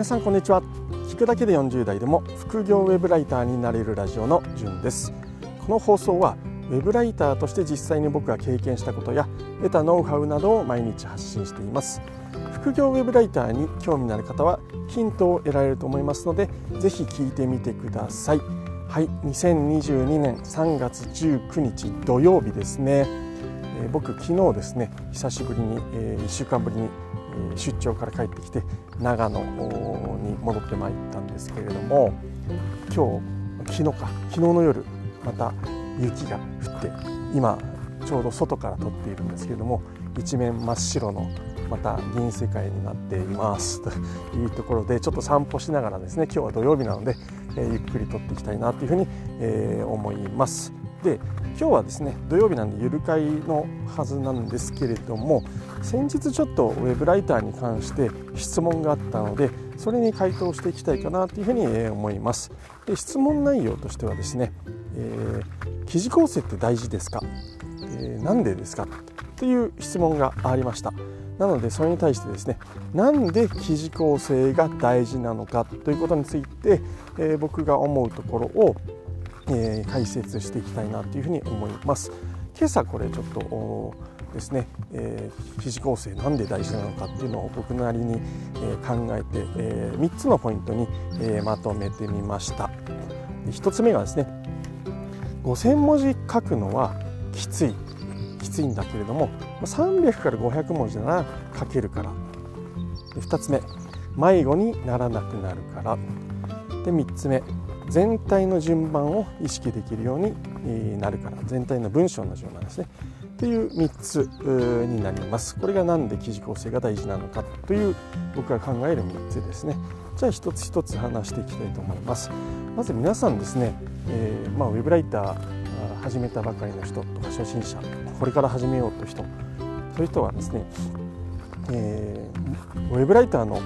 皆さんこんにちは。聞くだけで40代でも副業ウェブライターになれるラジオのじゅんです。この放送はウェブライターとして実際に僕が経験したことや得たノウハウなどを毎日発信しています。副業ウェブライターに興味のある方はヒントを得られると思いますのでぜひ聞いてみてください。はい。2022年3月19日土曜日ですね、え、僕昨日ですね久しぶりに、えー、1週間ぶりに出張から帰ってきて長野に戻ってまいったんですけれども今日昨日か昨日の夜また雪が降って今ちょうど外から撮っているんですけれども一面真っ白のまた銀世界になっています というところでちょっと散歩しながらですね今日は土曜日なので、え、ゆっくり撮っていきたいなというふうに、え、思います。で今日はですね土曜日なんでゆる会のはずなんですけれども先日ちょっとウェブライターに関して質問があったのでそれに回答していきたいかなというふうに思います。で質問内容としてはですね、えー、記事構成って大事ですか、えー、なんでですか？という質問がありました。なのでそれに対してですねなんで記事構成が大事なのかということについて、えー、僕が思うところをえー、解説していきたいなというふうに思います。今朝これちょっとですね、えー、記事構成なんで大事なのかっていうのを僕なりに、え、考えて、え、3つのポイントに、え、まとめてみました。1つ目がですね5000文字書くのはきつい。きついんだけれども300から500文字なら書けるから。2つ目迷子にならなくなるから。で3つ目全体の順番を意識できるようになるから全体の文章の順番ですね。という3つになります。これが何で記事構成が大事なのかという僕が考える3つですね。じゃあ一つ一つ話していきたいと思います。まず皆さんですね、えー、まあ、ウェブライター始めたばかりの人とか初心者これから始めようという人そういう人はですね、えー、ウェブライターの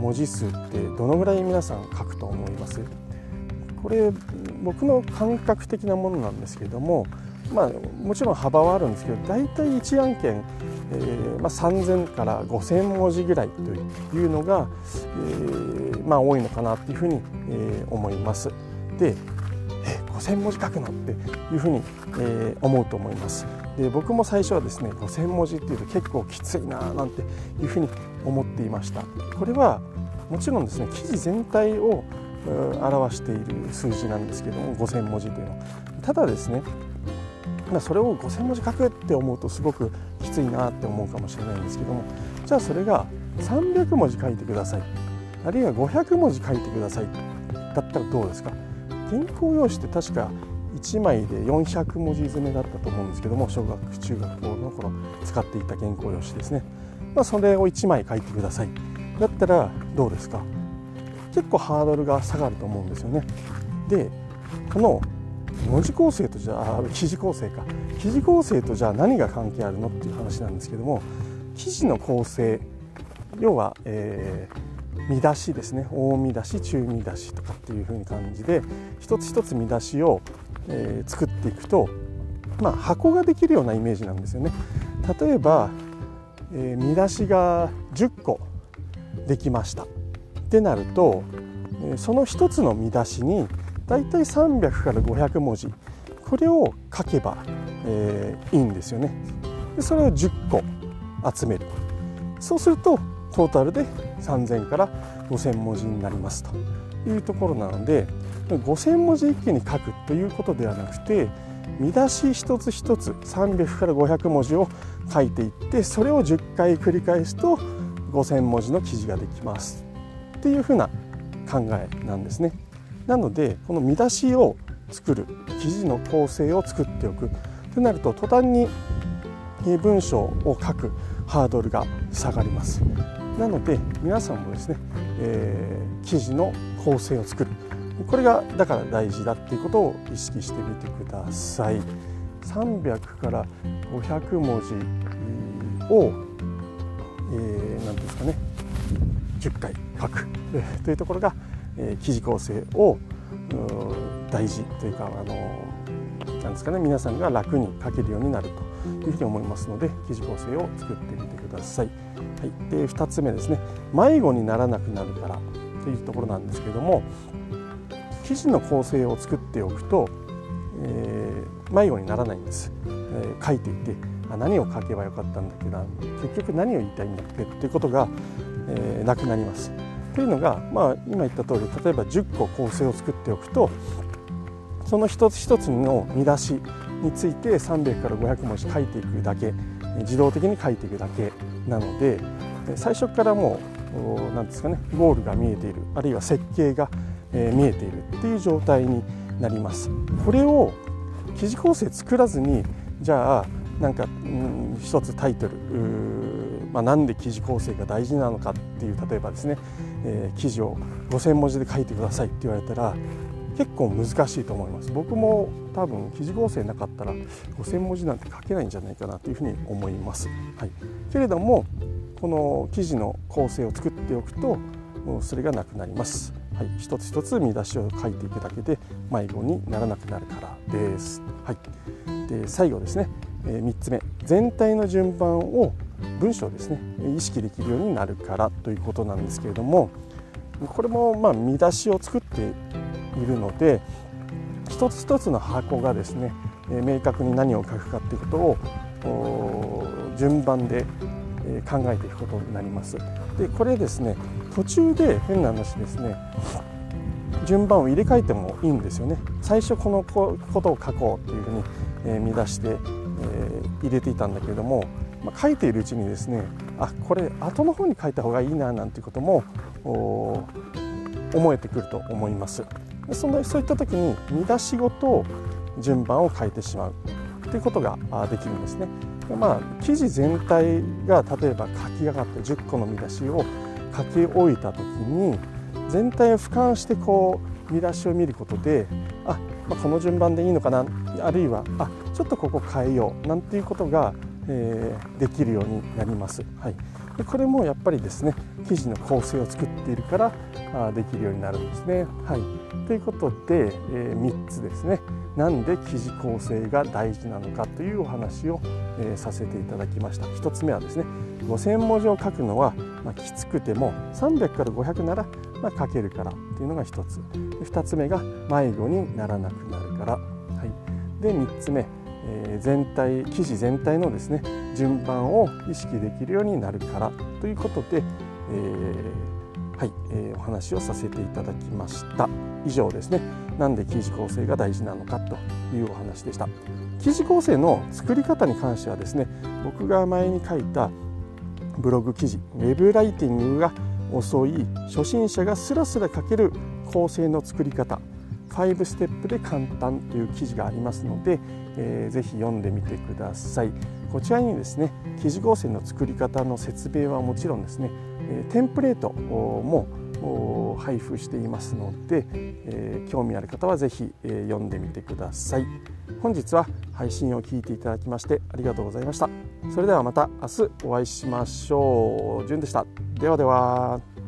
文字数ってどのぐらい皆さん書くと思います？これ僕の感覚的なものなんですけれども、まあ、もちろん幅はあるんですけど大体1案件、えーまあ、3000から5000文字ぐらいというのが、えーまあ、多いのかなというふうに、えー、思います。でえ5000文字書くのっていうふうに、えー、思うと思います。で僕も最初はですね5000文字っていうと結構きついななんていうふうに思っていました。これはもちろんですね記事全体を表している数字なんですけども5,000文字というの。はただですねそれを5,000文字書くって思うとすごくきついなって思うかもしれないんですけどもじゃあそれが300文字書いてください。あるいは500文字書いてくださいだったらどうですか？原稿用紙って確か1枚で400文字詰めだったと思うんですけども小学中学校の頃使っていた原稿用紙ですね、まあ、それを1枚書いてください。だったらどうですか？結構ハードルが下がると思うんですよね。でこの文字構成とじゃあ記事構成か記事構成とじゃあ何が関係あるのっていう話なんですけども記事の構成要は、えー、見出しですね大見出し中見出しとかっていう風に感じで一つ一つ見出しを、えー、作っていくと、まあ、箱ができるようなイメージなんですよね。例えば、えー、見出しが10個できましたってなるとその1つの見出しにだいたい300から500文字これを書けば、えー、いいんですよね。でそれを10個集める。そうするとトータルで3000から5000文字になりますと。いうところなので5000文字一気に書くということではなくて見出し一つ一つ300から500文字を書いていってそれを10回繰り返すと5000文字の記事ができます。っていうふうな考えなんですね。なのでこの見出しを作る記事の構成を作っておくとなると途端に文章を書くハードルが下がります。なので皆さんもですね、えー、記事の構成を作るこれがだから大事だっていうことを意識してみてください。300から500文字を、えー、何ですかね10回書くというところが、え記事構成を大事というかあのなんですかね皆さんが楽に書けるようになるというふうに思いますので記事構成を作ってみてください。はい、で2つ目ですね迷子にならなくなるからというところなんですけども記事の構成を作っておくと、えー、迷子にならないんです、えー、書いていてあ何を書けばよかったんだっけな結局何を言いたいんだっけっていうことが、えー、なくなります。というのが、まあ、今言った通り例えば10個構成を作っておくとその一つ一つの見出しについて300から500文字書いていくだけ自動的に書いていくだけなので最初からもう何ですかねゴールが見えているあるいは設計が見えているっていう状態になります。これを記事構成作らずにじゃあなんか、うん、一つタイトルまあ、なんで記事構成が大事なのかっていう例えばですね、えー、記事を5,000文字で書いてくださいって言われたら結構難しいと思います。僕も多分記事構成なかったら5,000文字なんて書けないんじゃないかなというふうに思います、はい、けれどもこの記事の構成を作っておくとそれがなくなります、はい、一つ一つ見出しを書いていくだけで迷子にならなくなるからです、はい、で最後ですね、えー、3つ目。全体の順番を文章ですね意識できるようになるからということなんですけれどもこれもまあ見出しを作っているので一つ一つの箱がですね明確に何を書くかということを順番で考えていくことになります。でこれですね途中で変な話ですね順番を入れ替えてもいいんですよね最初このことを書こうというふうに、見出して、入れていたんだけれどもまあ、書いているうちにですねあこれ後の方に書いた方がいいななんていうことも思えてくると思います。でそのそういった時に見出しごと順番を変えてしまう。ということができるんですね。でまあ記事全体が例えば書き上がって10個の見出しを書き終えた時に全体を俯瞰してこう見出しを見ることであ、まあ、この順番でいいのかなあるいはあちょっとここ変えようなんていうことがえー、できるようになります。はい、でこれもやっぱりですね生地の構成を作っているからあできるようになるんですね。はい、ということで、えー、3つですね。なんで生地構成が大事なのかというお話を、えー、させていただきました。1つ目はですね5,000文字を書くのは、まあ、きつくても300から500なら、まあ、書けるからっていうのが1つ。2つ目が迷子にならなくなるから、はい、で3つ目。全体記事全体のですね順番を意識できるようになるからということで、えー、はい、えー、お話をさせていただきました。以上ですね。なんで記事構成が大事なのかというお話でした。記事構成の作り方に関してはですね僕が前に書いたブログ記事ウェブライティングが遅い初心者がスラスラ書ける構成の作り方5ステップで簡単という記事がありますので、えー、ぜひ読んでみてください。こちらにですね記事合成の作り方の説明はもちろんですね、えー、テンプレートも配布していますので、えー、興味ある方はぜひ、えー、読んでみてください。本日は配信を聞いていただきましてありがとうございました。それではまた明日お会いしましょう。じゅんでした。ではでは。